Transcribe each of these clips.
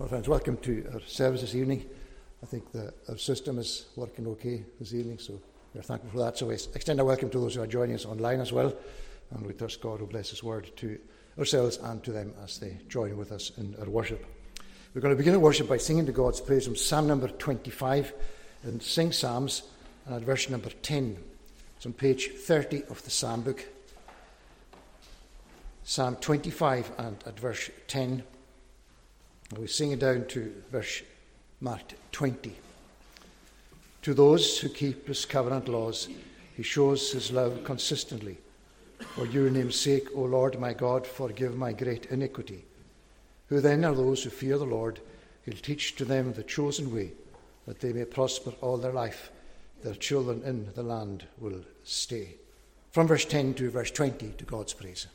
Well, friends, welcome to our service this evening. I think that our system is working okay this evening, so we're thankful for that. So we extend our welcome to those who are joining us online as well, and we trust God will bless His word to ourselves and to them as they join with us in our worship. We're going to begin our worship by singing to God's praise from Psalm number 25 and Sing Psalms, and at verse number 10. It's on page 30 of the Psalm book. Psalm 25 and at verse 10. We sing it down to verse marked 20. To those who keep his covenant laws, he shows his love consistently. For your name's sake, O Lord my God, forgive my great iniquity. Who then are those who fear the Lord? He'll teach to them the chosen way, that they may prosper all their life. Their children in the land will stay. From verse 10 to verse 20 to God's praise.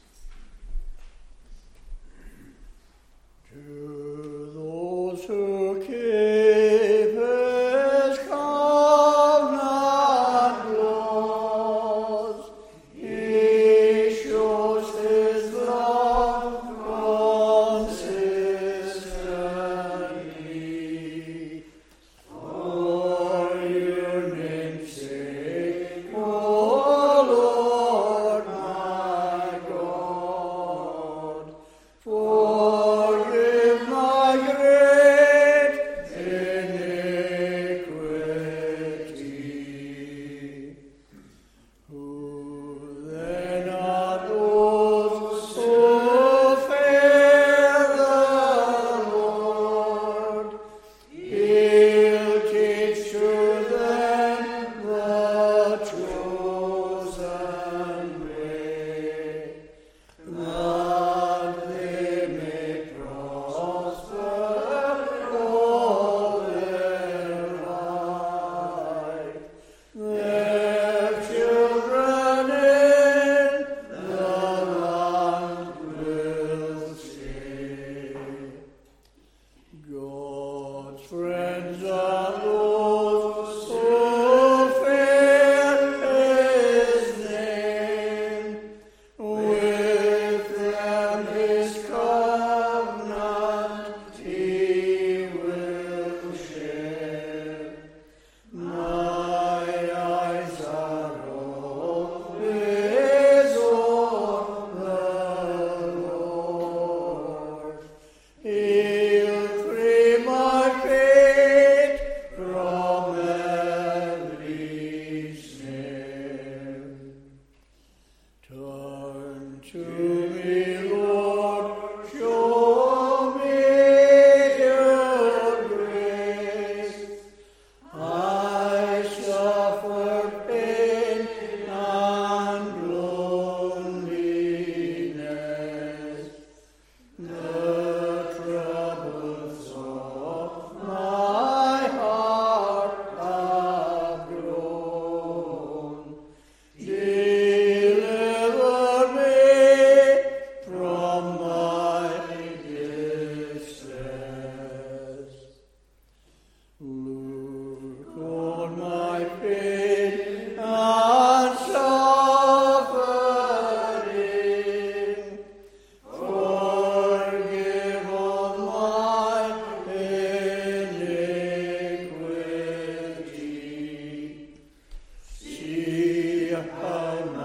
To those who keep Let's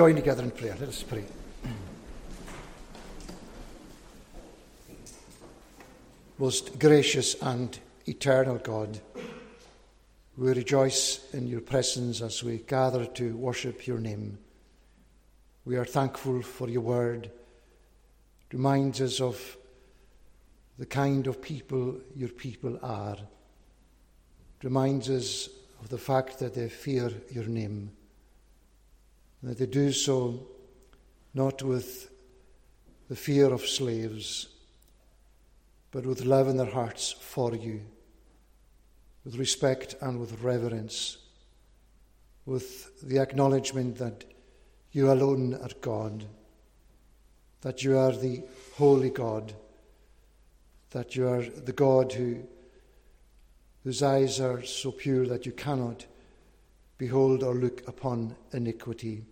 join together in prayer. Let us pray. Most gracious and eternal God, We rejoice in your presence as we gather to worship your name. We are thankful for your word. It reminds us of the kind of people your people are. It reminds us of the fact that they fear your name. That they do so not with the fear of slaves, but with love in their hearts for you with respect and with reverence, with the acknowledgement that you alone are God, that you are the holy God, that you are the God who, whose eyes are so pure that you cannot behold or look upon iniquity.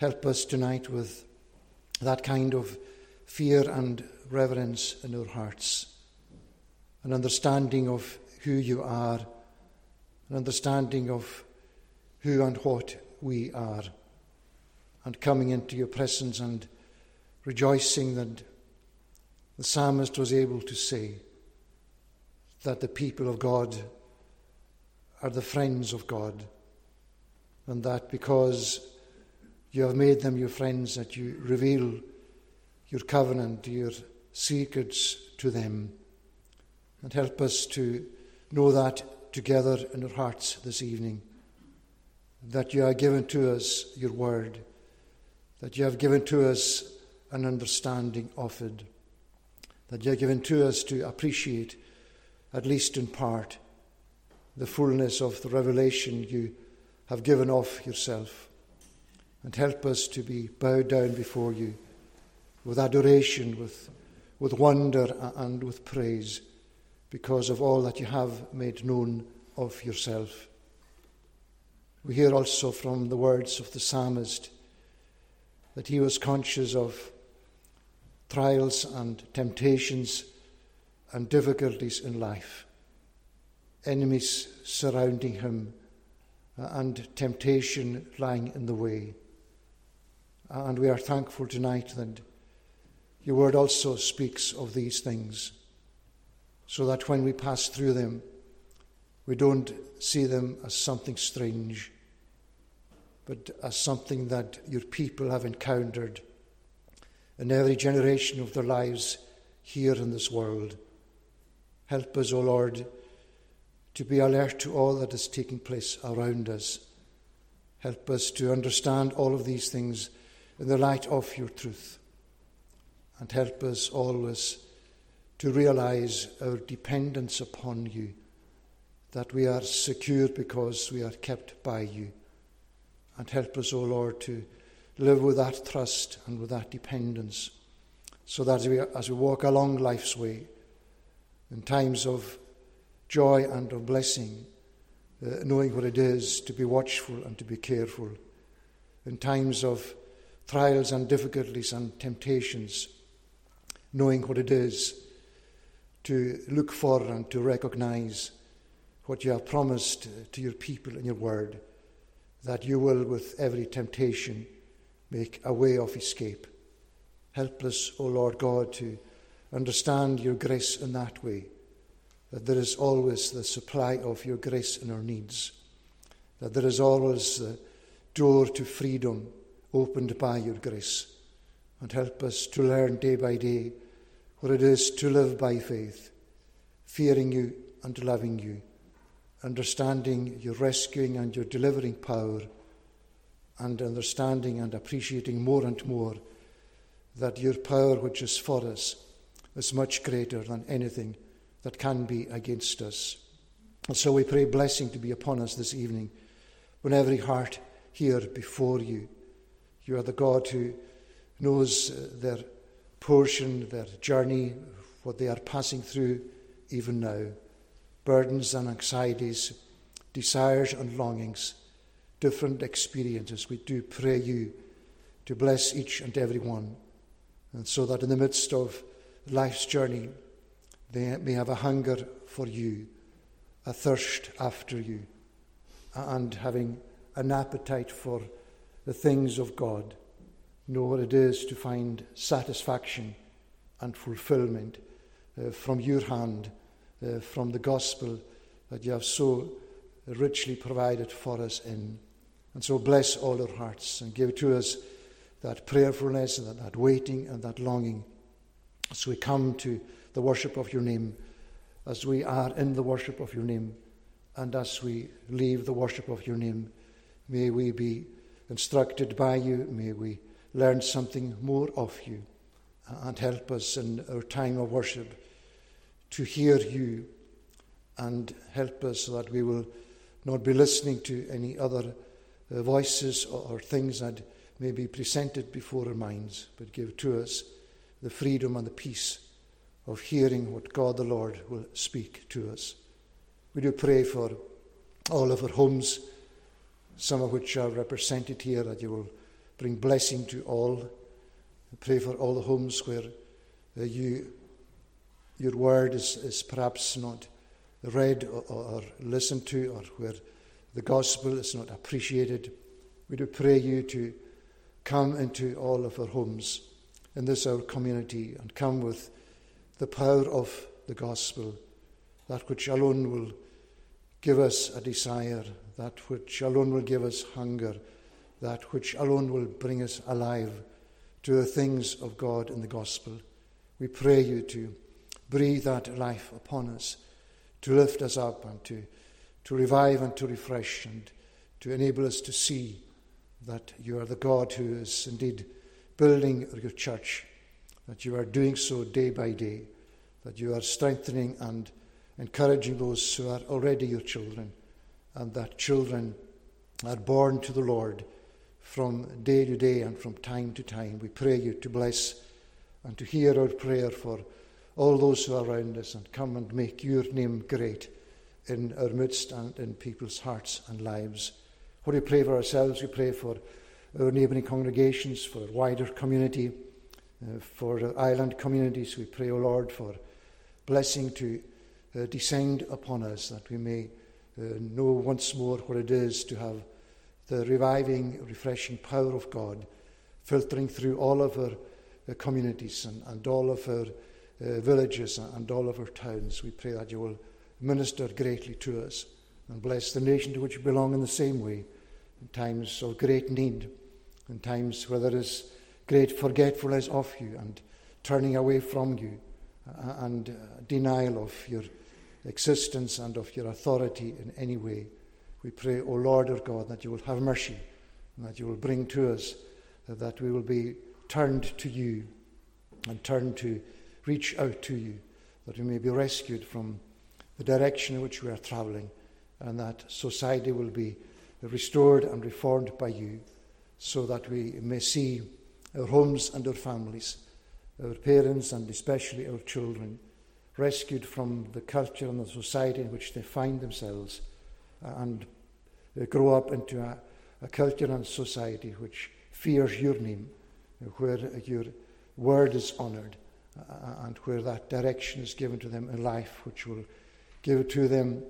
Help us tonight with that kind of fear and reverence in our hearts, an understanding of who you are, an understanding of who and what we are, and coming into your presence and rejoicing that the psalmist was able to say that the people of God are the friends of God, and that because you have made them your friends, that you reveal your covenant, your secrets to them, and help us to know that together in our hearts this evening. That you have given to us your word, that you have given to us an understanding of it, that you have given to us to appreciate, at least in part, the fullness of the revelation you have given of yourself. And help us to be bowed down before you with adoration, with, with wonder, and with praise because of all that you have made known of yourself. We hear also from the words of the psalmist that he was conscious of trials and temptations and difficulties in life, enemies surrounding him, uh, and temptation lying in the way. Uh, and we are thankful tonight that your word also speaks of these things so that when we pass through them, we don't see them as something strange, but as something that your people have encountered in every generation of their lives here in this world. Help us, O oh Lord, to be alert to all that is taking place around us. Help us to understand all of these things in the light of your truth. And help us always to realize our dependence upon you, that we are secure because we are kept by you. And help us, O oh Lord, to live with that trust and with that dependence, so that as we, as we walk along life's way, in times of joy and of blessing, uh, knowing what it is to be watchful and to be careful, in times of trials and difficulties and temptations, knowing what it is to look for and to recognize what you have promised to your people in your word, that you will, with every temptation, make a way of escape. Help us, O Lord God, to understand your grace in that way, that there is always the supply of your grace in our needs, that there is always the door to freedom opened by your grace, and help us to learn day by day what it is to live by faith, fearing you and loving you, understanding your rescuing and your delivering power, and understanding and appreciating more and more that your power which is for us is much greater than anything that can be against us. And so we pray blessing to be upon us this evening when every heart here before you. You are the God who knows uh, their portion, their journey, what they are passing through even now burdens and anxieties, desires and longings, different experiences. We do pray you to bless each and every one, and so that in the midst of life's journey, they may have a hunger for you, a thirst after you, and having an appetite for the things of God know what it is to find satisfaction and fulfillment uh, from your hand, uh, from the gospel that you have so richly provided for us in. And so bless all our hearts and give to us that prayerfulness and that, that waiting and that longing as we come to the worship of your name, as we are in the worship of your name, and as we leave the worship of your name. May we be instructed by you. May we learn something more of you and help us in our time of worship to hear you and help us so that we will not be listening to any other uh, voices or things that may be presented before our minds, but give to us the freedom and the peace of hearing what God the Lord will speak to us. We do pray for all of our homes, some of which are represented here, that you will bring blessing to all. Pray for all the homes where uh, you, your word is, is perhaps not read or, or listened to, or where the gospel is not appreciated. We do pray you to come into all of our homes in this our community and come with the power of the gospel, that which alone will give us a desire, that which alone will give us hunger, that which alone will bring us alive to the things of God in the gospel. We pray you to breathe that life upon us, to lift us up and to, to revive and to refresh and to enable us to see that you are the God who is indeed building your church, that you are doing so day by day, that you are strengthening and encouraging those who are already your children, and that children are born to the Lord from day to day and from time to time. We pray you to bless and to hear our prayer for all those who are around us and come and make your name great in our midst and in people's hearts and lives. What we pray for ourselves, we pray for our neighbouring congregations, for our wider community, uh, for our island communities. We pray, O oh Lord, for blessing to uh, descend upon us, that we may uh, know once more what it is to have the reviving, refreshing power of God filtering through all of our uh, communities and, and, all of our uh, villages and all of our towns. We pray that you will minister greatly to us and bless the nation to which we belong in the same way in times of great need, in times where there is great forgetfulness of you and turning away from you uh, and uh, denial of your existence and of your authority in any way. We pray, O Lord our God, that you will have mercy and that you will bring to us uh, that we will be turned to you and turned to reach out to you, that we may be rescued from the direction in which we are travelling and that society will be restored and reformed by you so that we may see our homes and our families, our parents and especially our children, rescued from the culture and the society in which they find themselves uh, and grow up into a, a culture and society which fears your name, where your word is honoured, uh, and where that direction is given to them in life, which will give to them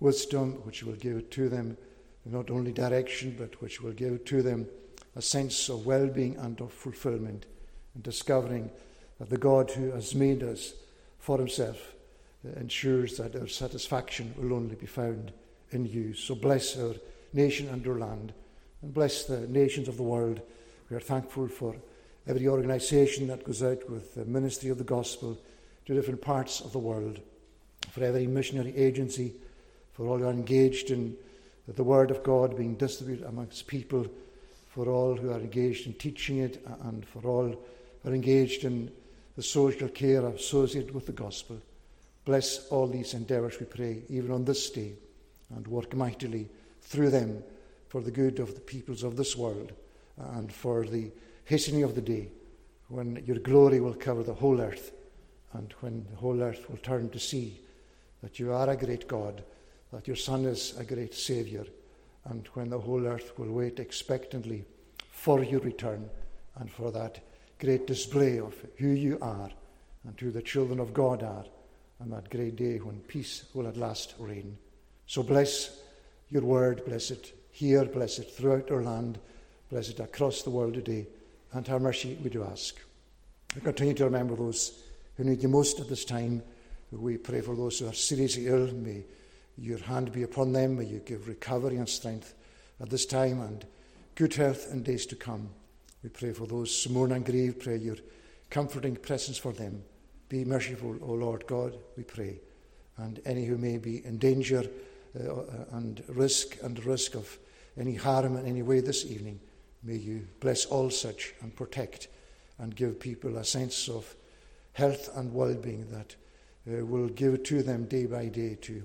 wisdom, which will give to them not only direction, but which will give to them a sense of well being and of fulfillment, and discovering that the God who has made us for himself uh, ensures that our satisfaction will only be found in you. So bless our nation and our land, and bless the nations of the world. We are thankful for every organisation that goes out with the ministry of the gospel to different parts of the world, for every missionary agency for all who are engaged in the Word of God being distributed amongst people, for all who are engaged in teaching it, and for all who are engaged in the social care associated with the gospel. Bless all these endeavours, we pray, even on this day, and work mightily through them for the good of the peoples of this world and for the hastening of the day when your glory will cover the whole earth and when the whole earth will turn to see that you are a great God that your Son is a great Saviour, and when the whole earth will wait expectantly for your return and for that great display of who you are and who the children of God are, on that great day when peace will at last reign. So bless your word, bless it here, bless it throughout our land, bless it across the world today, and have mercy we do ask. We continue to remember those who need you most at this time We pray for those who are seriously ill. May your hand be upon them. May you give recovery and strength at this time and good health in days to come. We pray for those who mourn and grieve. Pray your comforting presence for them. Be merciful, O Lord God, we pray. And any who may be in danger uh, and risk and risk of any harm in any way this evening, may you bless all such and protect and give people a sense of health and well being that uh, will give to them day by day to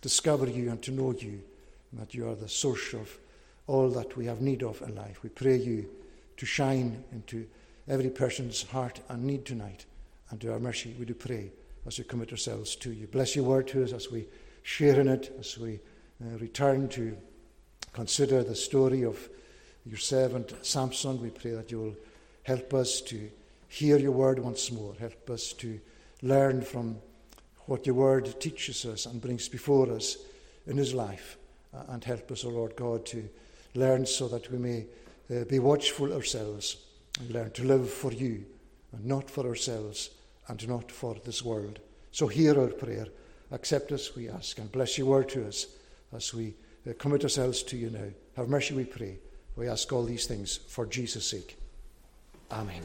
discover you and to know you, and that you are the source of all that we have need of in life. We pray you to shine into every person's heart and need tonight, and to our mercy we do pray as we commit ourselves to you. Bless your word to us as we share in it, as we uh, return to consider the story of your servant Samson. We pray that you will help us to hear your word once more. Help us to learn from what your word teaches us and brings before us in his life. Uh, and help us, O oh Lord God, to learn so that we may uh, be watchful ourselves and learn to live for you and not for ourselves and not for this world. So hear our prayer. Accept us, we ask, and bless your word to us as we uh, commit ourselves to you now. Have mercy, we pray. We ask all these things for Jesus' sake. Amen.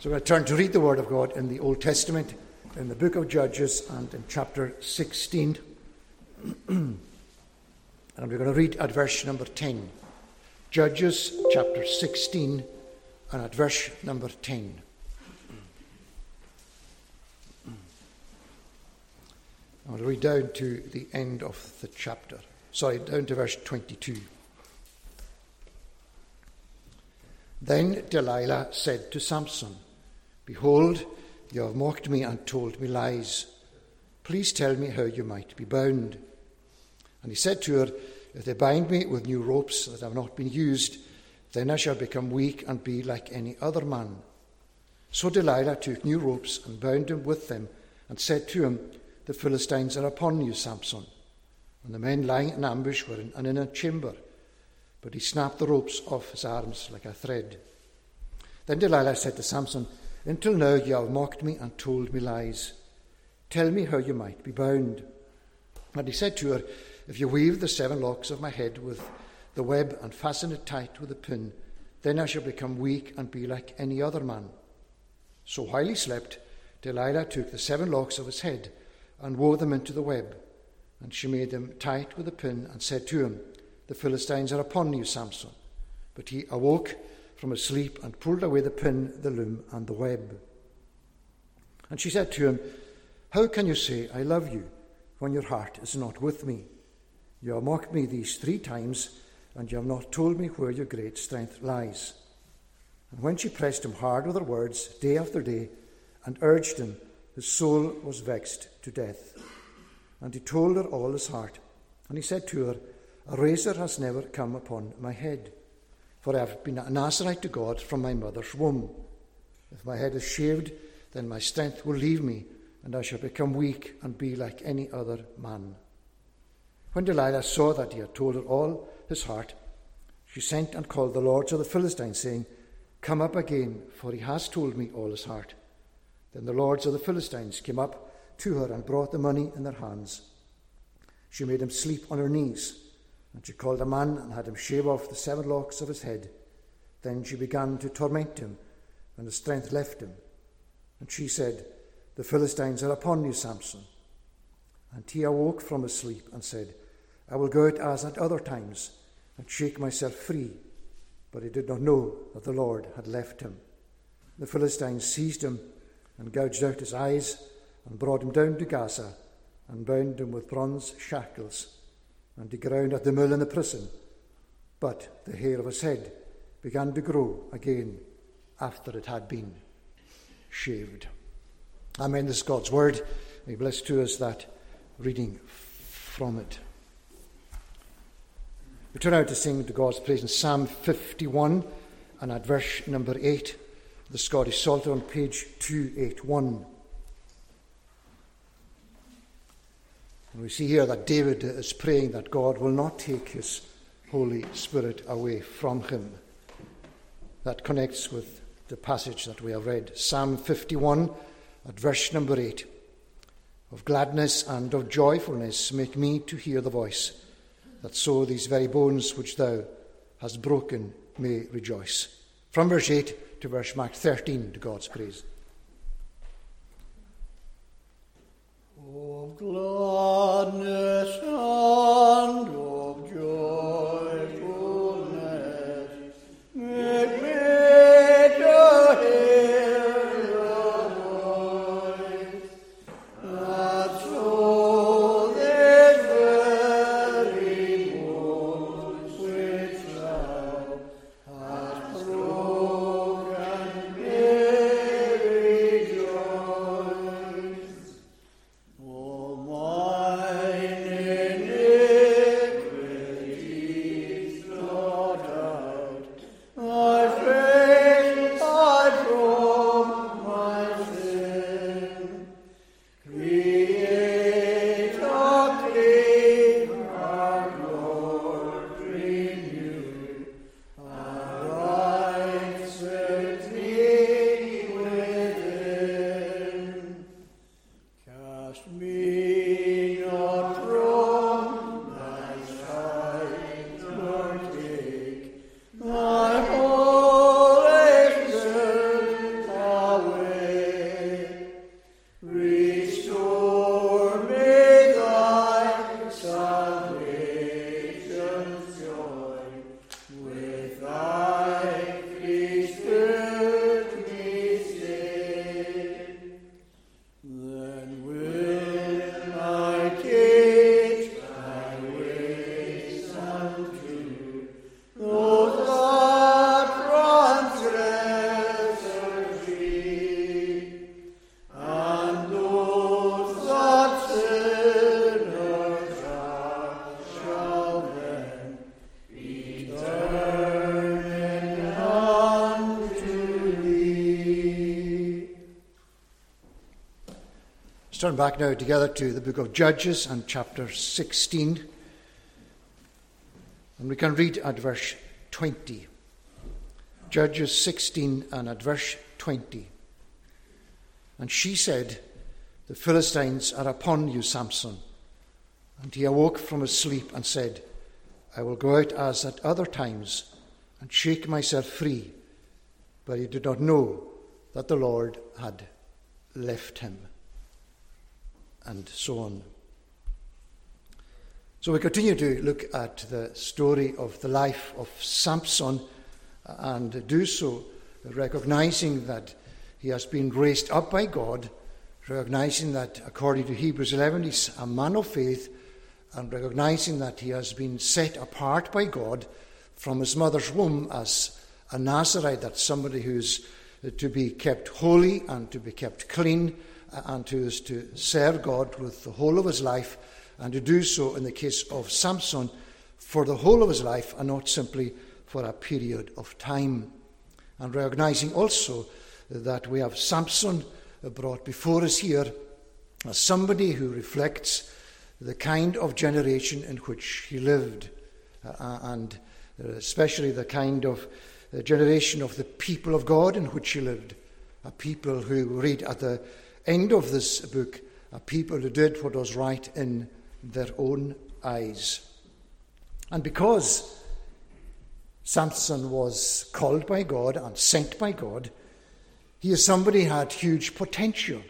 So we're going to turn to read the Word of God in the Old Testament, in the book of Judges, and in chapter 16. and we're going to read at verse number 10. Judges chapter 16 and at verse number 10. I'll read down to the end of the chapter. Sorry, down to verse 22. Then Delilah said to Samson, Behold, you have mocked me and told me lies. Please tell me how you might be bound. And he said to her, If they bind me with new ropes that have not been used, then I shall become weak and be like any other man. So Delilah took new ropes and bound him with them, and said to him, The Philistines are upon you, Samson. And the men lying in ambush were in an inner chamber. But he snapped the ropes off his arms like a thread. Then Delilah said to Samson, until now you have mocked me and told me lies. Tell me how you might be bound. And he said to her, If you weave the seven locks of my head with the web and fasten it tight with a pin, then I shall become weak and be like any other man. So while he slept, Delilah took the seven locks of his head and wove them into the web. And she made them tight with a pin and said to him, The Philistines are upon you, Samson. But he awoke from his sleep and pulled away the pin, the loom, and the web. And she said to him, How can you say, I love you, when your heart is not with me? You have mocked me these three times, and you have not told me where your great strength lies. And when she pressed him hard with her words, day after day, and urged him, his soul was vexed to death. And he told her all his heart. And he said to her, A razor has never come upon my head for I have been a Nazarite to God from my mother's womb. If my head is shaved, then my strength will leave me, and I shall become weak and be like any other man. When Delilah saw that he had told her all his heart, she sent and called the lords of the Philistines, saying, Come up again, for he has told me all his heart. Then the lords of the Philistines came up to her and brought the money in their hands. She made him sleep on her knees and she called a man and had him shave off the seven locks of his head. Then she began to torment him, and his strength left him. And she said, The Philistines are upon you, Samson. And he awoke from his sleep and said, I will go out as at other times and shake myself free. But he did not know that the Lord had left him. The Philistines seized him and gouged out his eyes and brought him down to Gaza and bound him with bronze shackles and he ground at the mill in the prison. But the hair of his head began to grow again after it had been shaved. Amen. This is God's word. May bless to us that reading from it. We turn out to sing to God's praise in Psalm 51 and at verse number 8, the Scottish Psalter on page 281. And we see here that David is praying that God will not take his Holy Spirit away from him. That connects with the passage that we have read. Psalm 51 at verse number 8 of gladness and of joyfulness make me to hear the voice, that so these very bones which thou hast broken may rejoice. From verse 8 to verse mark 13 to God's praise. Of gladness Let's turn back now together to the book of Judges and chapter 16. And we can read at verse 20. Judges 16 and at verse 20. And she said, The Philistines are upon you, Samson. And he awoke from his sleep and said, I will go out as at other times and shake myself free. But he did not know that the Lord had left him and so on. So we continue to look at the story of the life of Samson uh, and do so recognizing that he has been raised up by God, recognizing that according to Hebrews 11 he's a man of faith, and recognizing that he has been set apart by God from his mother's womb as a Nazarite, that's somebody who's to be kept holy and to be kept clean and who is to serve God with the whole of his life and to do so in the case of Samson for the whole of his life and not simply for a period of time. And recognizing also that we have Samson brought before us here as somebody who reflects the kind of generation in which he lived, uh, and especially the kind of uh, generation of the people of God in which he lived. A people who read at the end of this book, a people who did what was right in their own eyes. And because Samson was called by God and sent by God, he is somebody who had huge potential.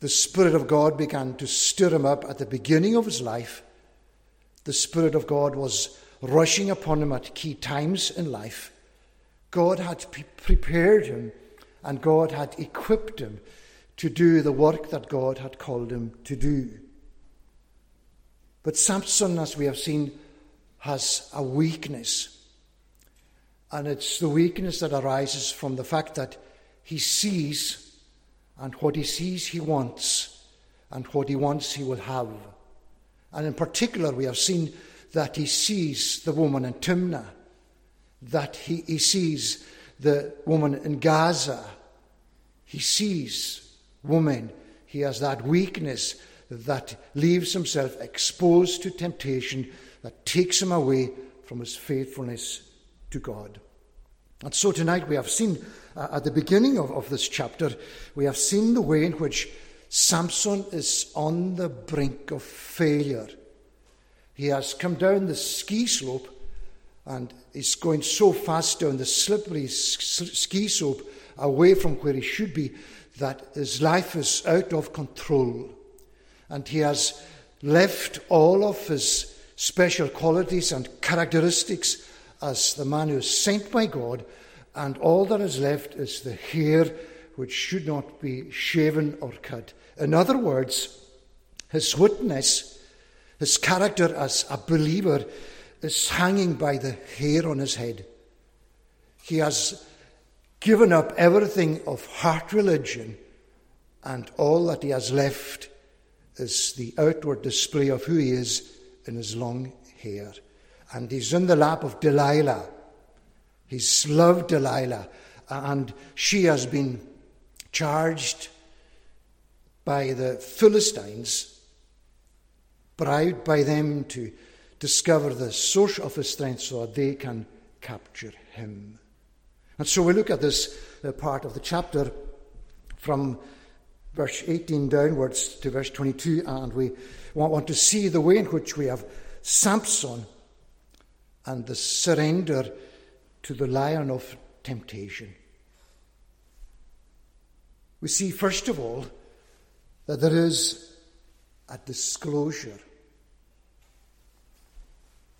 The Spirit of God began to stir him up at the beginning of his life. The Spirit of God was rushing upon him at key times in life. God had pre- prepared him and God had equipped him to do the work that God had called him to do. But Samson, as we have seen, has a weakness. And it's the weakness that arises from the fact that he sees, and what he sees he wants, and what he wants he will have. And in particular, we have seen that he sees the woman in Timnah, that he, he sees the woman in Gaza. He sees woman. He has that weakness that leaves himself exposed to temptation that takes him away from his faithfulness to God. And so tonight we have seen, uh, at the beginning of, of this chapter, we have seen the way in which Samson is on the brink of failure. He has come down the ski slope and he's going so fast down the slippery ski slope away from where he should be that his life is out of control. And he has left all of his special qualities and characteristics as the man who is sent by God, and all that is left is the hair which should not be shaven or cut. In other words, his witness, his character as a believer, is hanging by the hair on his head. He has given up everything of heart religion, and all that he has left is the outward display of who he is in his long hair. And he's in the lap of Delilah. He's loved Delilah, and she has been charged by the Philistines, bribed by them to discover the source of his strength so that they can capture him. And so we look at this uh, part of the chapter from verse 18 downwards to verse 22, and we want, want to see the way in which we have Samson and the surrender to the lion of temptation. We see, first of all, that there is a disclosure.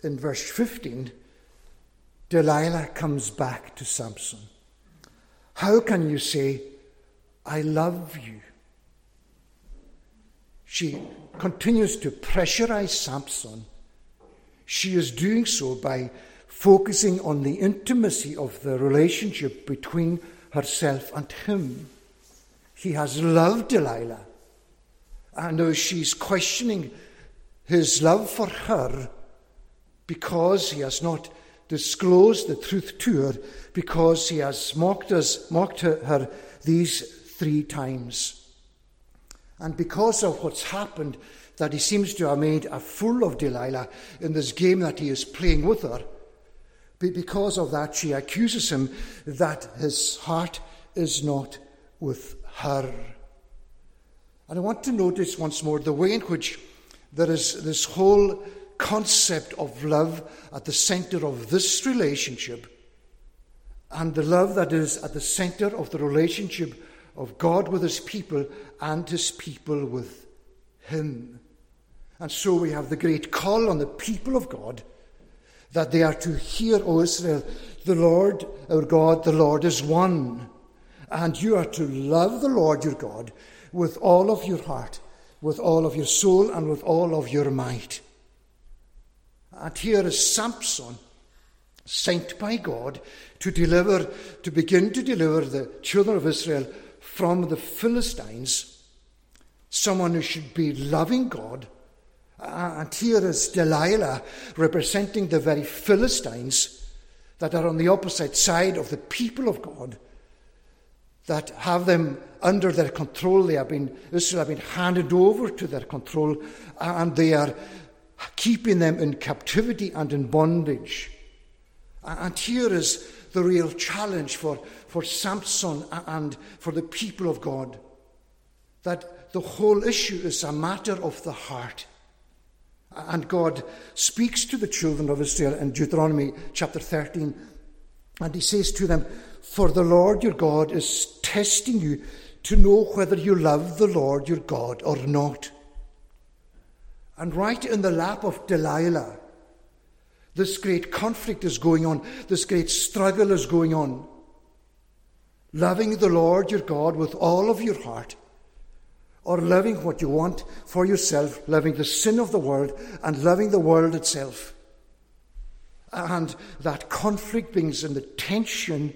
In verse 15, Delilah comes back to Samson. How can you say, I love you? She continues to pressurize Samson. She is doing so by focusing on the intimacy of the relationship between herself and him. He has loved Delilah. And now she's questioning his love for her because he has not disclosed the truth to her, because he has mocked us, mocked her these three times. And because of what's happened, that he seems to have made a fool of Delilah in this game that he is playing with her, But because of that, she accuses him that his heart is not with her. And I want to notice once more the way in which there is this whole concept of love at the center of this relationship, and the love that is at the center of the relationship of God with his people and his people with him. And so we have the great call on the people of God that they are to hear, O Israel, the Lord our God, the Lord is one. And you are to love the Lord your God with all of your heart, with all of your soul, and with all of your might. And here is Samson, sent by God to deliver, to begin to deliver the children of Israel from the Philistines, someone who should be loving God. Uh, and here is Delilah representing the very Philistines that are on the opposite side of the people of God, that have them under their control. They have been, Israel have been handed over to their control, and they are keeping them in captivity and in bondage. And here is the real challenge for, for Samson and for the people of God that the whole issue is a matter of the heart. And God speaks to the children of Israel in Deuteronomy chapter 13, and He says to them, For the Lord your God is testing you to know whether you love the Lord your God or not. And right in the lap of Delilah, this great conflict is going on, this great struggle is going on. Loving the Lord your God with all of your heart, or loving what you want for yourself, loving the sin of the world, and loving the world itself. And that conflict brings in the tension,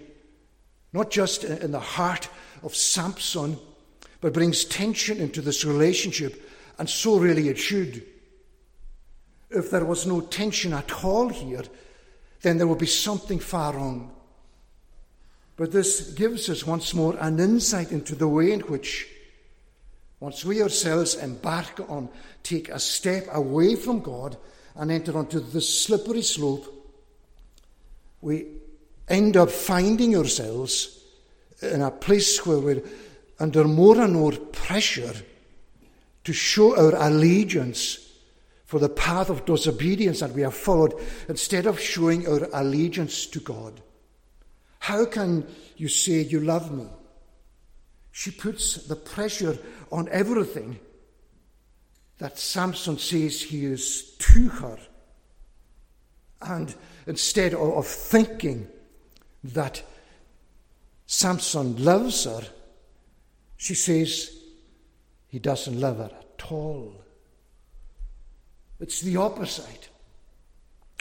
not just in the heart of Samson, but brings tension into this relationship, and so really it should. If there was no tension at all here, then there would be something far wrong. But this gives us once more an insight into the way in which, once we ourselves embark on, take a step away from God and enter onto the slippery slope, we end up finding ourselves in a place where we're under more and more pressure to show our allegiance for the path of disobedience that we have followed instead of showing our allegiance to God. How can you say you love me? She puts the pressure on everything that Samson says he is to her. And instead of thinking that Samson loves her, she says he doesn't love her at all. It's the opposite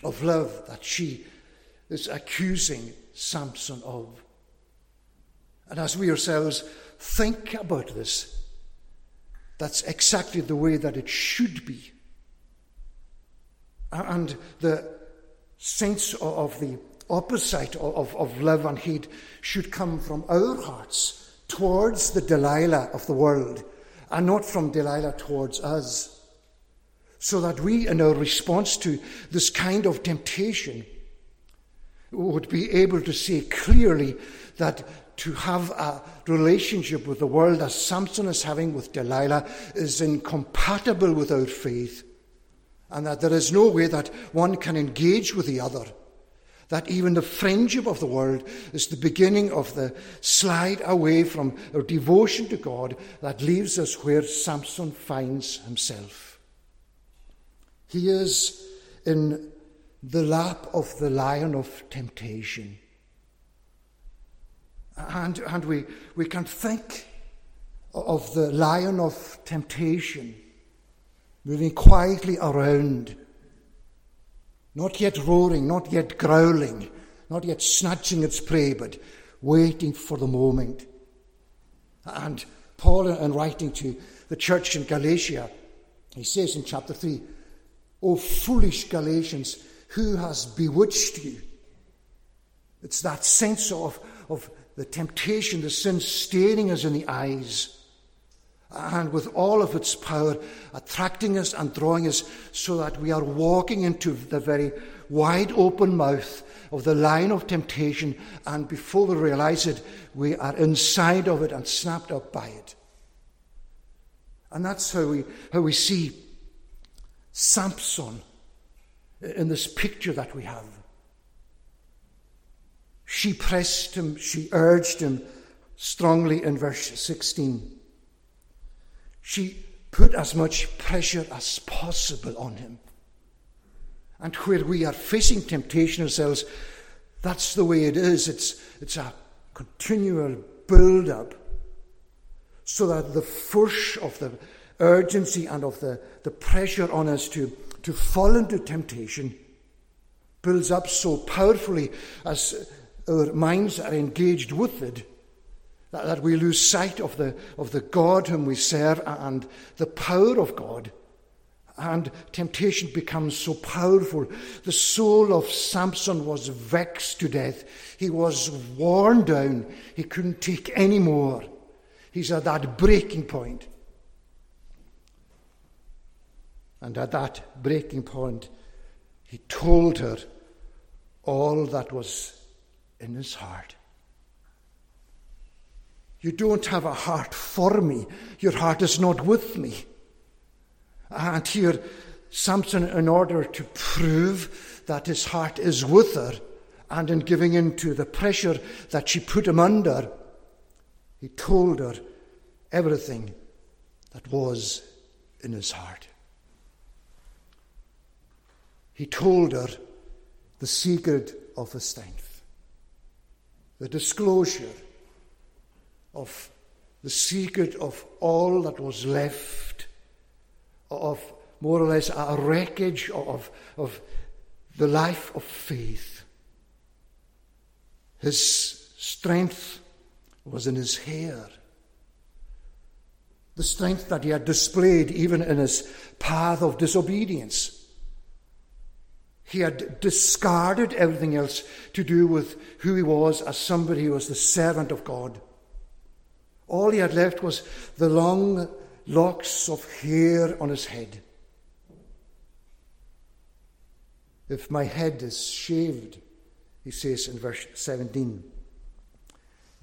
of love that she is accusing Samson of. And as we ourselves think about this, that's exactly the way that it should be. And the sense of the opposite of, of love and hate should come from our hearts towards the Delilah of the world and not from Delilah towards us. So that we, in our response to this kind of temptation, would be able to say clearly that to have a relationship with the world as Samson is having with Delilah is incompatible with our faith, and that there is no way that one can engage with the other. That even the friendship of the world is the beginning of the slide away from our devotion to God that leaves us where Samson finds himself. He is in the lap of the lion of temptation. And, and we, we can think of the lion of temptation moving quietly around, not yet roaring, not yet growling, not yet snatching its prey, but waiting for the moment. And Paul, in writing to the church in Galatia, he says in chapter 3, O foolish Galatians, who has bewitched you? It's that sense of, of the temptation, the sin staring us in the eyes, and with all of its power, attracting us and drawing us so that we are walking into the very wide open mouth of the line of temptation, and before we realize it, we are inside of it and snapped up by it. And that's how we, how we see Samson in this picture that we have. She pressed him, she urged him strongly in verse 16. She put as much pressure as possible on him. And where we are facing temptation ourselves, that's the way it is. It's, it's a continual build up so that the force of the urgency and of the, the pressure on us to, to fall into temptation builds up so powerfully as our minds are engaged with it, that, that we lose sight of the, of the God whom we serve and the power of God. And temptation becomes so powerful. The soul of Samson was vexed to death. He was worn down. He couldn't take any more. He's at that breaking point. And at that breaking point, he told her all that was in his heart. You don't have a heart for me. Your heart is not with me. And here, Samson, in order to prove that his heart is with her, and in giving in to the pressure that she put him under, he told her everything that was in his heart. He told her the secret of his strength the disclosure of the secret of all that was left of more or less a wreckage of, of the life of faith. His strength was in his hair. The strength that he had displayed even in his path of disobedience. He had discarded everything else to do with who he was as somebody who was the servant of God. All he had left was the long locks of hair on his head. If my head is shaved, He says in verse 17,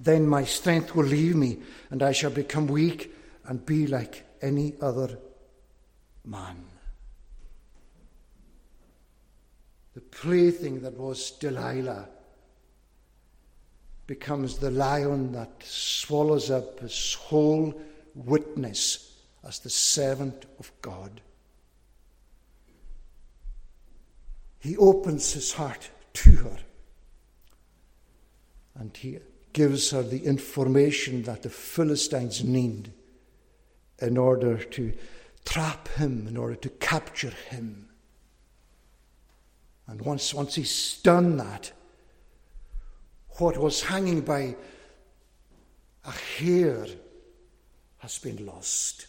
Then my strength will leave me, and I shall become weak and be like any other man. The plaything that was Delilah becomes the lion that swallows up his whole witness as the servant of God. He opens his heart to her and he gives her the information that the Philistines need in order to trap him, in order to capture him. And once, once he's done that, what was hanging by a hair has been lost.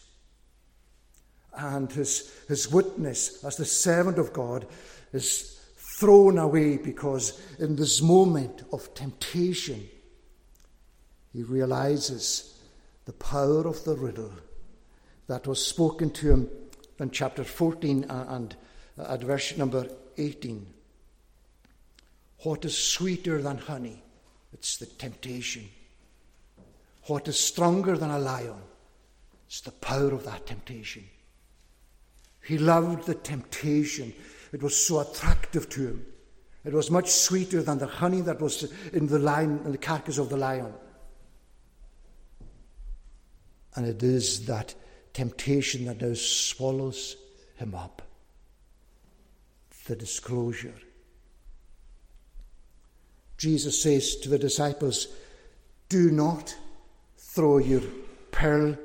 And his, his witness as the servant of God is thrown away because in this moment of temptation, he realizes the power of the riddle that was spoken to him in chapter 14 uh, and uh, at verse number 18. What is sweeter than honey? It's the temptation. What is stronger than a lion? It's the power of that temptation. He loved the temptation. It was so attractive to him. It was much sweeter than the honey that was in the lion, in the carcass of the lion. And it is that temptation that now swallows him up. The disclosure. Jesus says to the disciples, Do not throw your pearl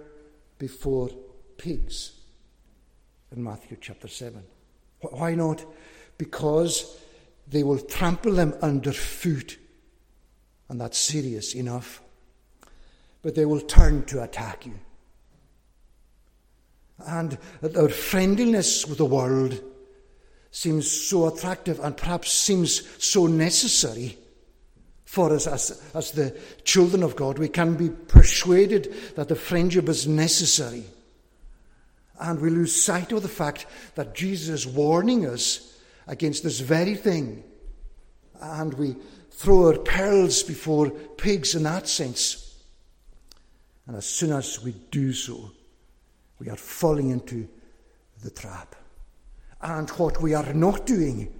before pigs. In Matthew chapter 7. Why not? Because they will trample them underfoot. And that's serious enough. But they will turn to attack you. And our friendliness with the world seems so attractive and perhaps seems so necessary for us as, as the children of God. We can be persuaded that the friendship is necessary. And we lose sight of the fact that Jesus is warning us against this very thing. And we throw our pearls before pigs in that sense. And as soon as we do so, we are falling into the trap. And what we are not doing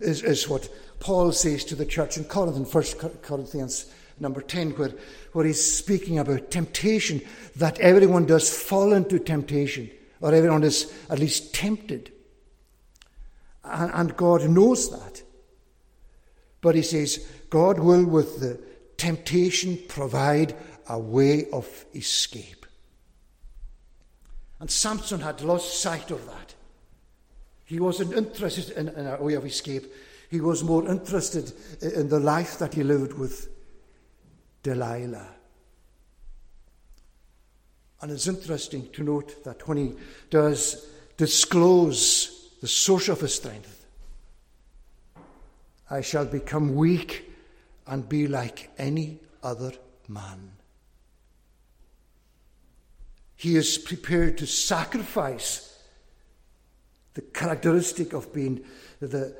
is, is what Paul says to the church in Corinth, in 1 Corinthians number 10, where, where he's speaking about temptation, that everyone does fall into temptation, or everyone is at least tempted. And, and God knows that. But he says, God will, with the temptation, provide a way of escape. And Samson had lost sight of that. He wasn't interested in, in a way of escape. He was more interested in the life that he lived with Delilah. And it's interesting to note that when he does disclose the source of his strength, I shall become weak and be like any other man. He is prepared to sacrifice the characteristic of being the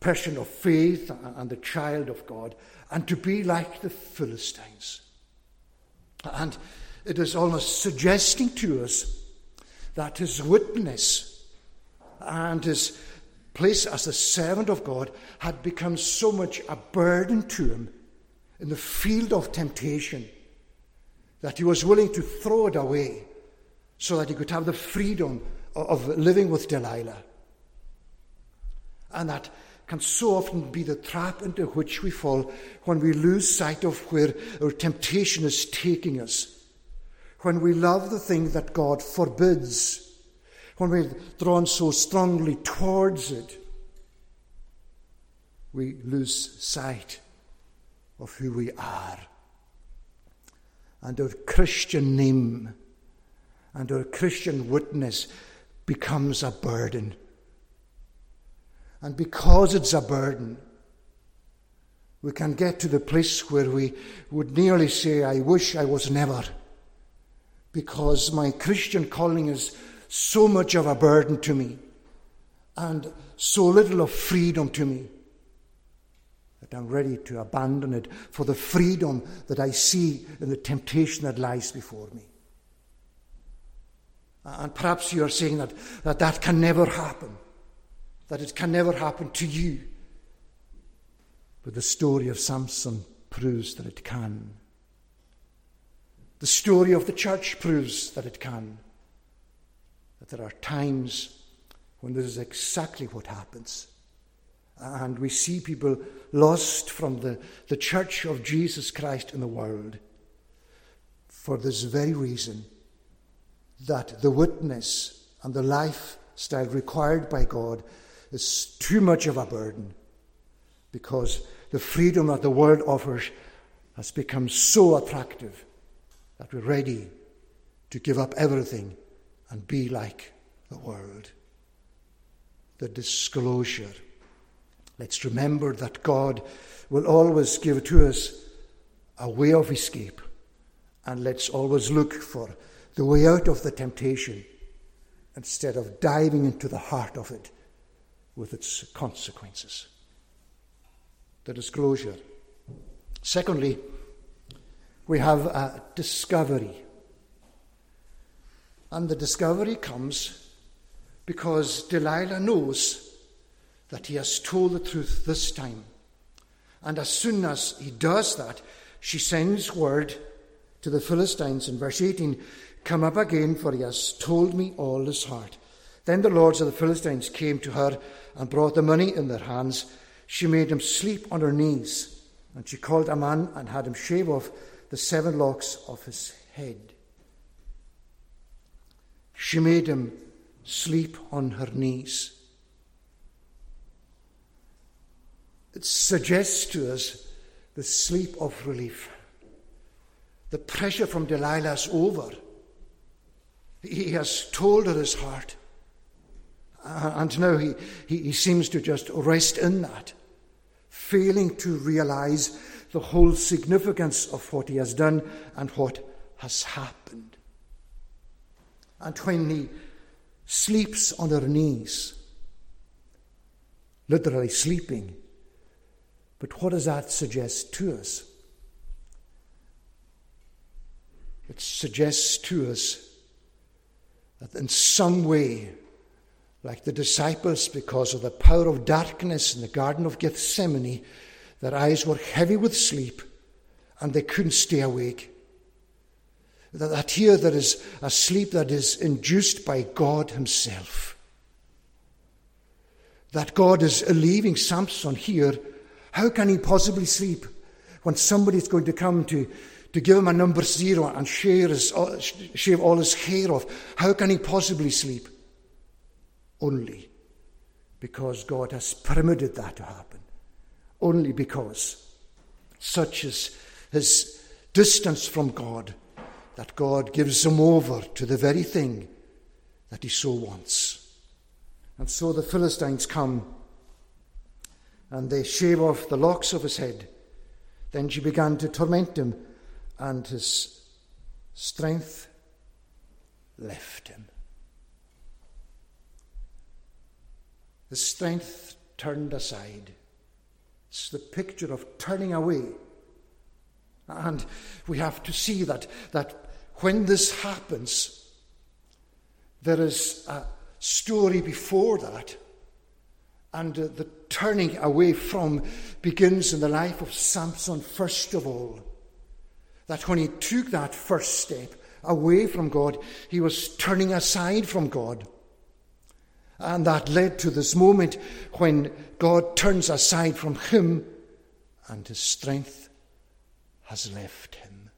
person of faith and the child of God, and to be like the Philistines. And it is almost suggesting to us that his witness and his place as a servant of God had become so much a burden to him in the field of temptation that he was willing to throw it away so that he could have the freedom of living with Delilah. And that can so often be the trap into which we fall when we lose sight of where our temptation is taking us. When we love the thing that God forbids. When we're drawn so strongly towards it, we lose sight of who we are. And our Christian name and our Christian witness becomes a burden and because it's a burden, we can get to the place where we would nearly say, I wish I was never. Because my Christian calling is so much of a burden to me and so little of freedom to me. that I'm ready to abandon it for the freedom that I see in the temptation that lies before me. Uh, and perhaps you are saying that that, that can never happen, that it can never happen to you. But the story of Samson proves that it can. The story of the church proves that it can. That there are times when this is exactly what happens. And we see people lost from the, the church of Jesus Christ in the world for this very reason that the witness and the lifestyle required by God is too much of a burden because the freedom that the world offers has become so attractive that we're ready to give up everything and be like the world. The disclosure. Let's remember that God will always give to us a way of escape, and let's always look for the way out of the temptation instead of diving into the heart of it with its consequences. The disclosure. Secondly, we have a discovery. And the discovery comes because Delilah knows that he has told the truth this time. And as soon as he does that, she sends word to the Philistines in verse 18 Come up again, for he has told me all his heart. Then the lords of the Philistines came to her and brought the money in their hands. She made him sleep on her knees, and she called a man and had him shave off the seven locks of his head. She made him sleep on her knees. It suggests to us the sleep of relief. The pressure from Delilah is over. He has told her his heart. Uh, and now he, he, he seems to just rest in that, failing to realize the whole significance of what he has done and what has happened. And when he sleeps on her knees, literally sleeping, but what does that suggest to us? It suggests to us that in some way, like the disciples, because of the power of darkness in the Garden of Gethsemane, their eyes were heavy with sleep and they couldn't stay awake. That, that here there is a sleep that is induced by God Himself. That God is leaving Samson here. How can he possibly sleep when somebody is going to come to to give him a number zero and shave, his, uh, shave all his hair off. How can he possibly sleep? Only because God has permitted that to happen. Only because such is his distance from God that God gives him over to the very thing that he so wants. And so the Philistines come and they shave off the locks of his head. Then she began to torment him and his strength left him. His strength turned aside. It's the picture of turning away. And we have to see that, that when this happens, there is a story before that. And the turning away from begins in the life of Samson, first of all. That when he took that first step away from God, he was turning aside from God. And that led to this moment when God turns aside from him and his strength has left him.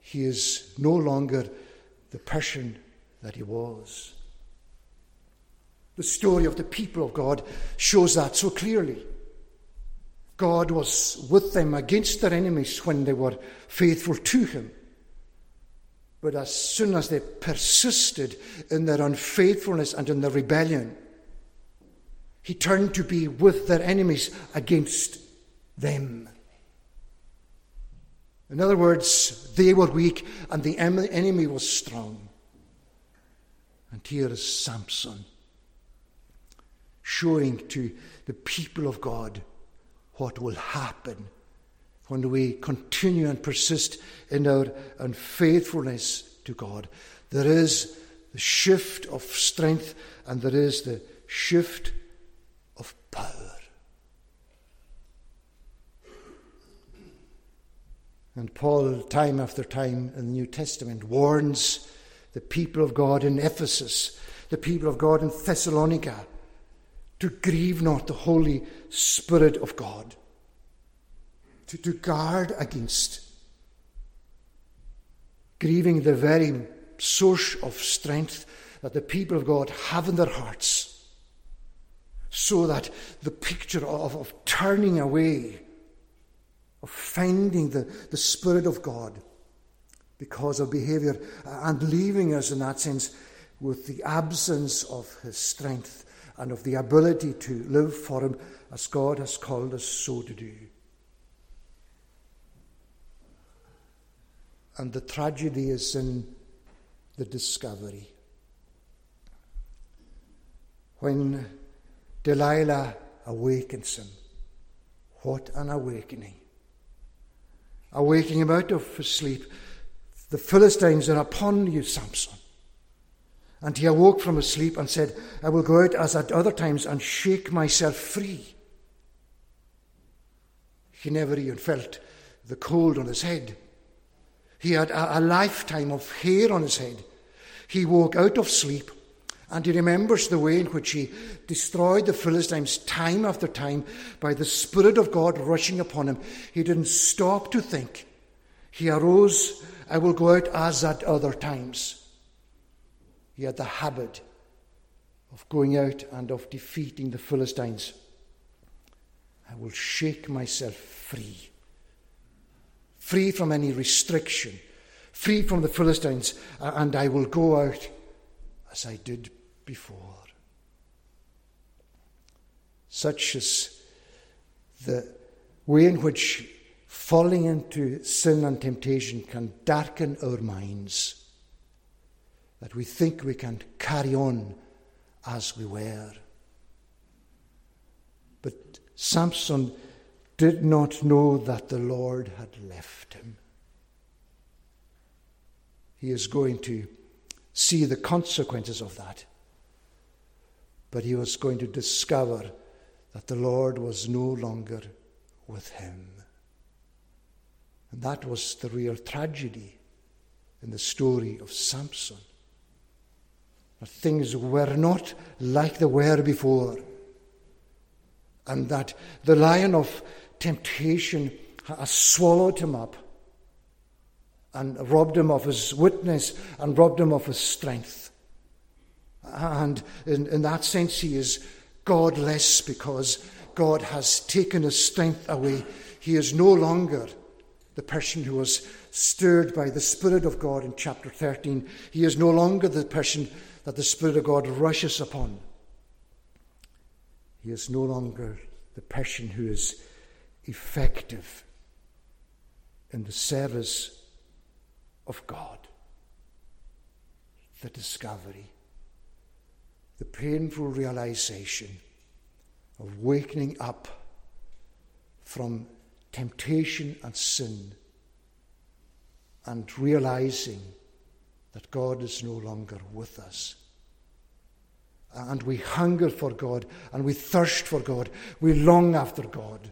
He is no longer the person that he was. The story of the people of God shows that so clearly. God was with them against their enemies when they were faithful to Him. But as soon as they persisted in their unfaithfulness and in their rebellion, He turned to be with their enemies against them. In other words, they were weak and the enemy was strong. And here is Samson showing to the people of God what will happen when we continue and persist in our unfaithfulness to God. There is the shift of strength and there is the shift of power. And Paul, time after time in the New Testament, warns the people of God in Ephesus, the people of God in Thessalonica, to grieve not the Holy Spirit of God, to, to guard against grieving the very source of strength that the people of God have in their hearts, so that the picture of, of turning away, of finding the, the Spirit of God because of behavior, and leaving us in that sense with the absence of His strength and of the ability to live for Him as God has called us so to do. And the tragedy is in the discovery. When Delilah awakens him, what an awakening! Awakening him out of his sleep. The Philistines are upon you, Samson. And he awoke from his sleep and said, I will go out as at other times and shake myself free. He never even felt the cold on his head. He had a, a lifetime of hair on his head. He woke out of sleep and he remembers the way in which he destroyed the Philistines time after time by the Spirit of God rushing upon him. He didn't stop to think. He arose, I will go out as at other times. He had the habit of going out and of defeating the Philistines. I will shake myself free. Free from any restriction, free from the Philistines, and I will go out as I did before. Such is the way in which falling into sin and temptation can darken our minds that we think we can carry on as we were. But Samson did not know that the Lord had left him. He is going to see the consequences of that. But he was going to discover that the Lord was no longer with him. And that was the real tragedy in the story of Samson that things were not like they were before, and that the lion of temptation has swallowed him up and robbed him of his witness and robbed him of his strength. And in, in that sense, he is godless because God has taken his strength away. He is no longer the person who was stirred by the Spirit of God in chapter 13. He is no longer the person that the Spirit of God rushes upon. He is no longer the person who is effective in the service of God. The discovery, the painful realization of waking up from temptation and sin and realizing that God is no longer with us. And we hunger for God and we thirst for God. We long after God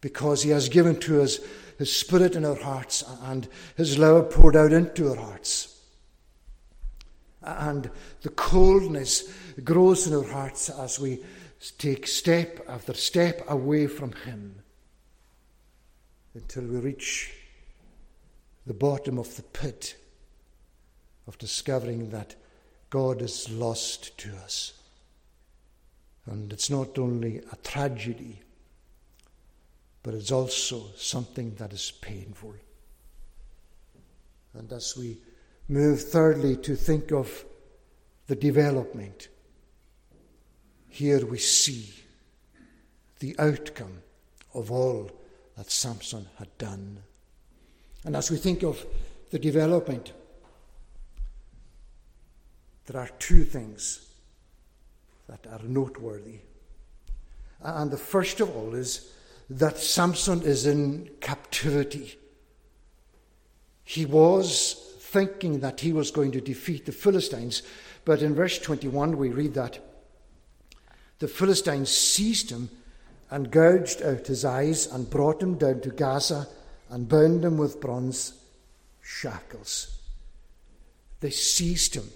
because He has given to us His Spirit in our hearts and His love poured out into our hearts. And the coldness grows in our hearts as we take step after step away from Him until we reach the bottom of the pit of discovering that God is lost to us. And it's not only a tragedy, but it's also something that is painful. And as we move thirdly to think of the development, here we see the outcome of all that Samson had done. And as we think of the development, there are two things that are noteworthy. And the first of all is that Samson is in captivity. He was thinking that he was going to defeat the Philistines, but in verse 21 we read that the Philistines seized him and gouged out his eyes and brought him down to Gaza and bound him with bronze shackles. They seized him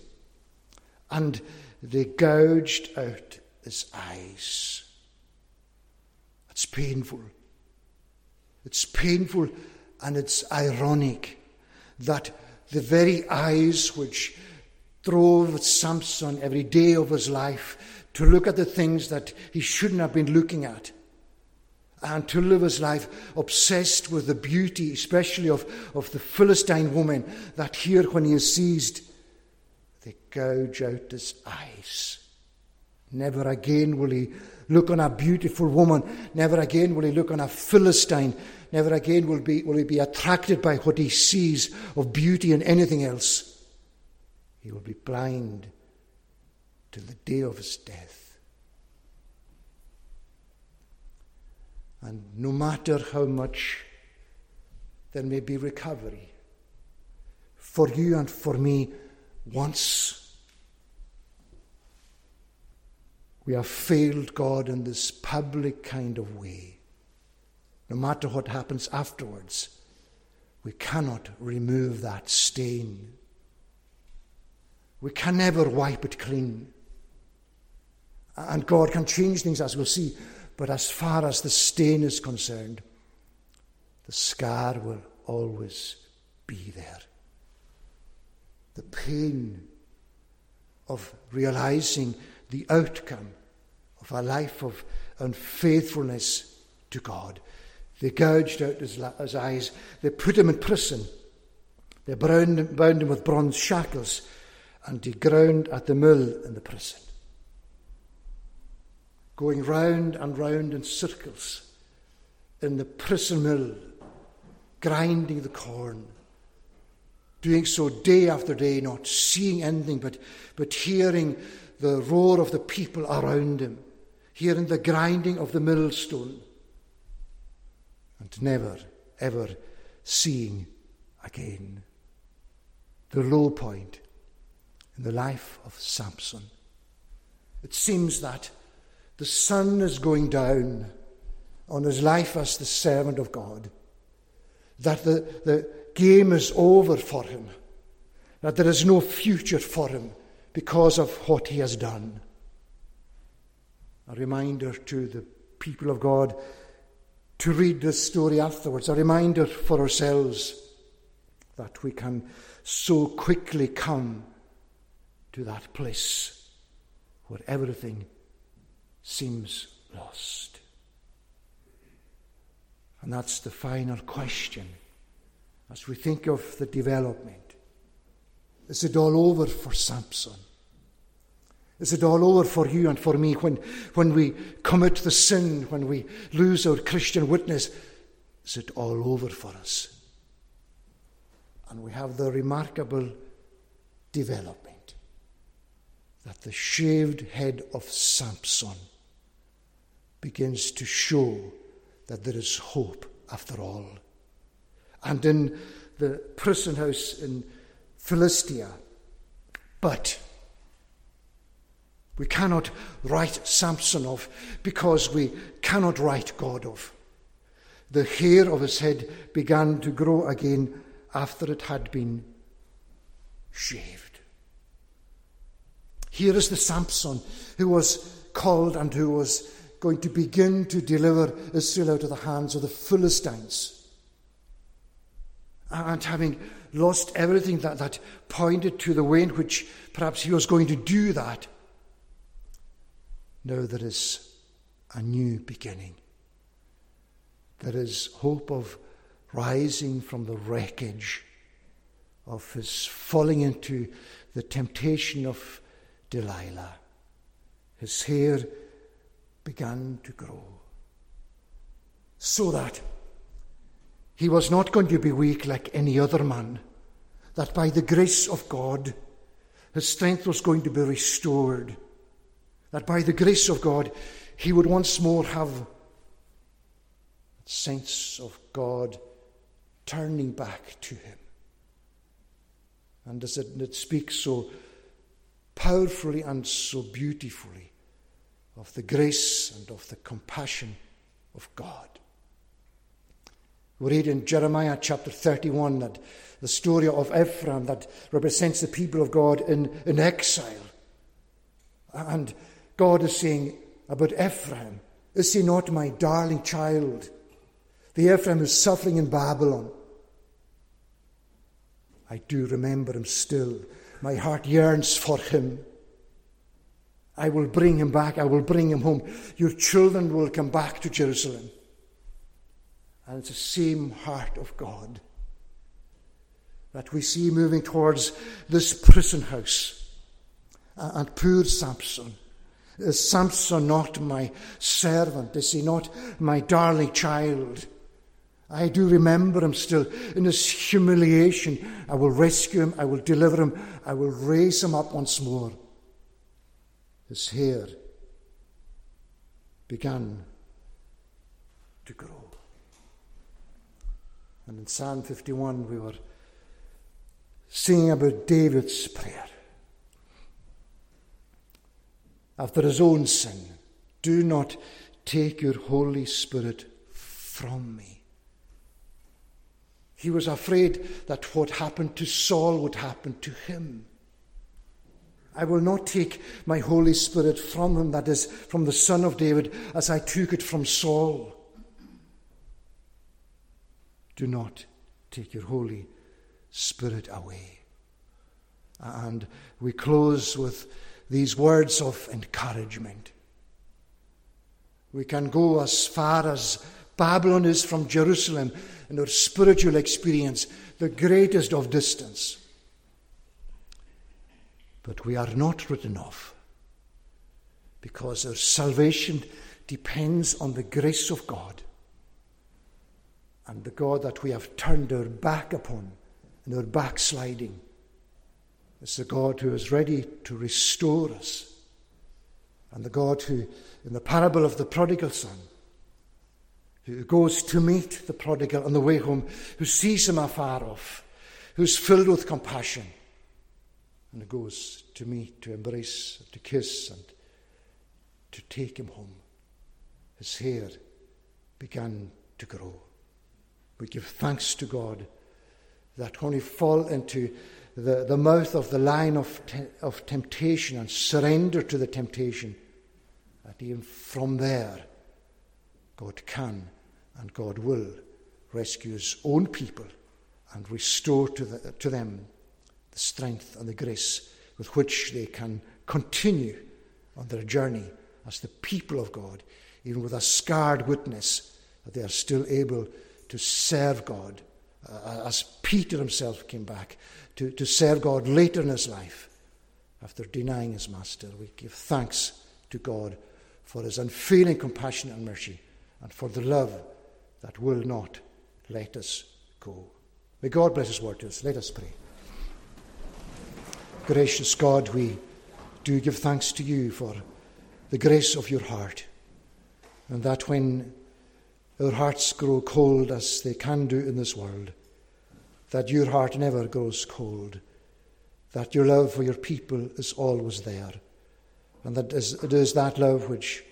and they gouged out his eyes. It's painful. It's painful and it's ironic that the very eyes which drove Samson every day of his life to look at the things that he shouldn't have been looking at and to live his life obsessed with the beauty, especially of, of the Philistine woman, that here, when he is seized, they gouge out his eyes. Never again will he look on a beautiful woman. Never again will he look on a Philistine. Never again will, be, will he be attracted by what he sees of beauty and anything else. He will be blind till the day of his death. And no matter how much there may be recovery, for you and for me, once we have failed God in this public kind of way. No matter what happens afterwards, we cannot remove that stain. We can never wipe it clean. And God can change things, as we'll see, but as far as the stain is concerned, the scar will always be there. The pain of realizing the outcome of a life of unfaithfulness to God. They gouged out his, his eyes, they put him in prison, they bound, bound him with bronze shackles, and he ground at the mill in the prison. Going round and round in circles in the prison mill, grinding the corn, doing so day after day, not seeing anything but, but hearing the roar of the people around him, hearing the grinding of the millstone, and never, ever seeing again. The low point in the life of Samson. It seems that the sun is going down on his life as the servant of God, that the, the game is over for him, that there is no future for him because of what he has done. A reminder to the people of God to read this story afterwards, a reminder for ourselves that we can so quickly come to that place where everything seems lost. And that's the final question as we think of the development. Is it all over for Samson? Is it all over for you and for me when, when we commit the sin, when we lose our Christian witness? Is it all over for us? And we have the remarkable development that the shaved head of Samson begins to show that there is hope after all. And in the prison house in Philistia. But we cannot write Samson off because we cannot write God off. The hair of his head began to grow again after it had been shaved. Here is the Samson who was called and who was going to begin to deliver Israel out of the hands of the Philistines. And having lost everything that, that pointed to the way in which perhaps he was going to do that. Now there is a new beginning. There is hope of rising from the wreckage of his falling into the temptation of Delilah. His hair began to grow so that he was not going to be weak like any other man, that by the grace of God, his strength was going to be restored, that by the grace of God, he would once more have sense of God turning back to him. And as it, it speaks so powerfully and so beautifully of the grace and of the compassion of God. We read in Jeremiah chapter 31 that the story of Ephraim that represents the people of God in, in exile. And God is saying about Ephraim, Is he not my darling child? The Ephraim who's suffering in Babylon. I do remember him still. My heart yearns for him. I will bring him back. I will bring him home. Your children will come back to Jerusalem. And it's the same heart of God that we see moving towards this prison house. And poor Samson. Is Samson not my servant? Is he not my darling child? I do remember him still in his humiliation. I will rescue him. I will deliver him. I will raise him up once more. His hair began to grow. And in Psalm 51, we were singing about David's prayer. After his own sin, do not take your Holy Spirit from me. He was afraid that what happened to Saul would happen to him. I will not take my Holy Spirit from him, that is, from the Son of David, as I took it from Saul. Do not take your Holy Spirit away. And we close with these words of encouragement. We can go as far as Babylon is from Jerusalem in our spiritual experience, the greatest of distance. But we are not written off because our salvation depends on the grace of God and the God that we have turned our back upon in our backsliding is the God who is ready to restore us and the God who, in the parable of the prodigal son, who goes to meet the prodigal on the way home, who sees him afar off, who's filled with compassion, and who goes to meet, to embrace, to kiss, and to take him home. His hair began to grow. We give thanks to God that when we fall into the, the mouth of the line of, te- of temptation and surrender to the temptation, that even from there, God can and God will rescue his own people and restore to, the, to them the strength and the grace with which they can continue on their journey as the people of God, even with a scarred witness that they are still able to serve God, uh, as Peter himself came back, to, to serve God later in his life after denying his master. We give thanks to God for his unfailing compassion and mercy and for the love that will not let us go. May God bless his word to us. Let us pray. Gracious God, we do give thanks to you for the grace of your heart, and that when our hearts grow cold as they can do in this world, that your heart never grows cold, that your love for your people is always there, and that it is that love which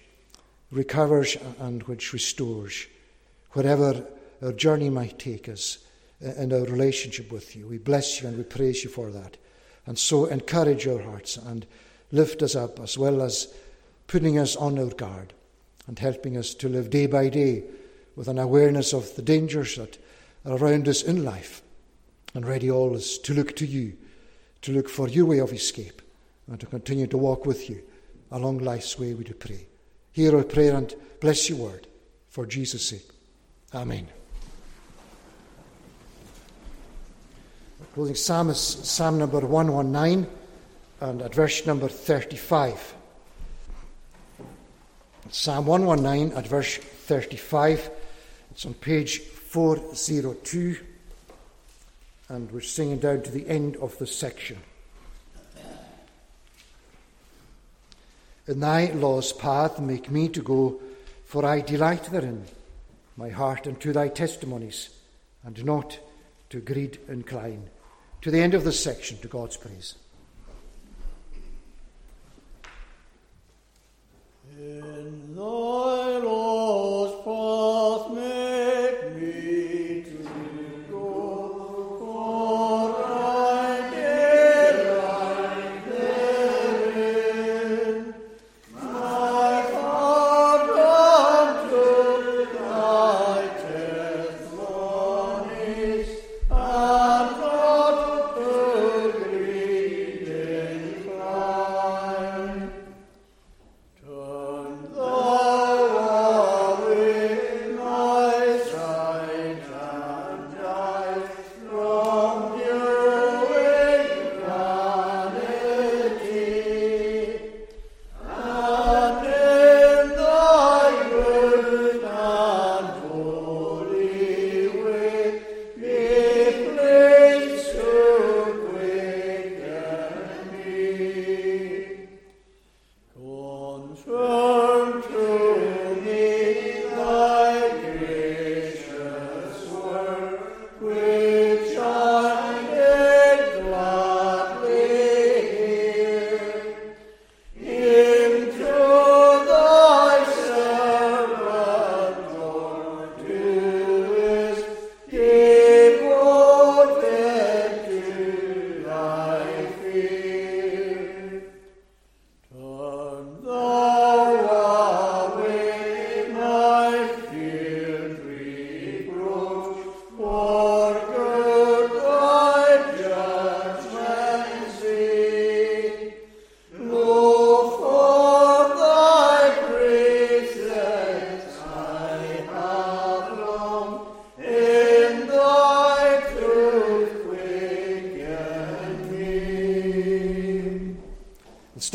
recovers and which restores wherever our journey might take us in our relationship with you. We bless you and we praise you for that. And so encourage our hearts and lift us up as well as putting us on our guard and helping us to live day by day with an awareness of the dangers that are around us in life and ready always to look to you, to look for your way of escape and to continue to walk with you along life's way, we do pray. Hear our prayer and bless your word for Jesus' sake. Amen. Closing psalm is Psalm number 119 and at verse number 35. Psalm 119 at verse 35. It's on page 402, and we're singing down to the end of the section. In thy law's path make me to go, for I delight therein, my heart unto thy testimonies, and not to greed incline. To the end of this section, to God's praise. In thy lost path may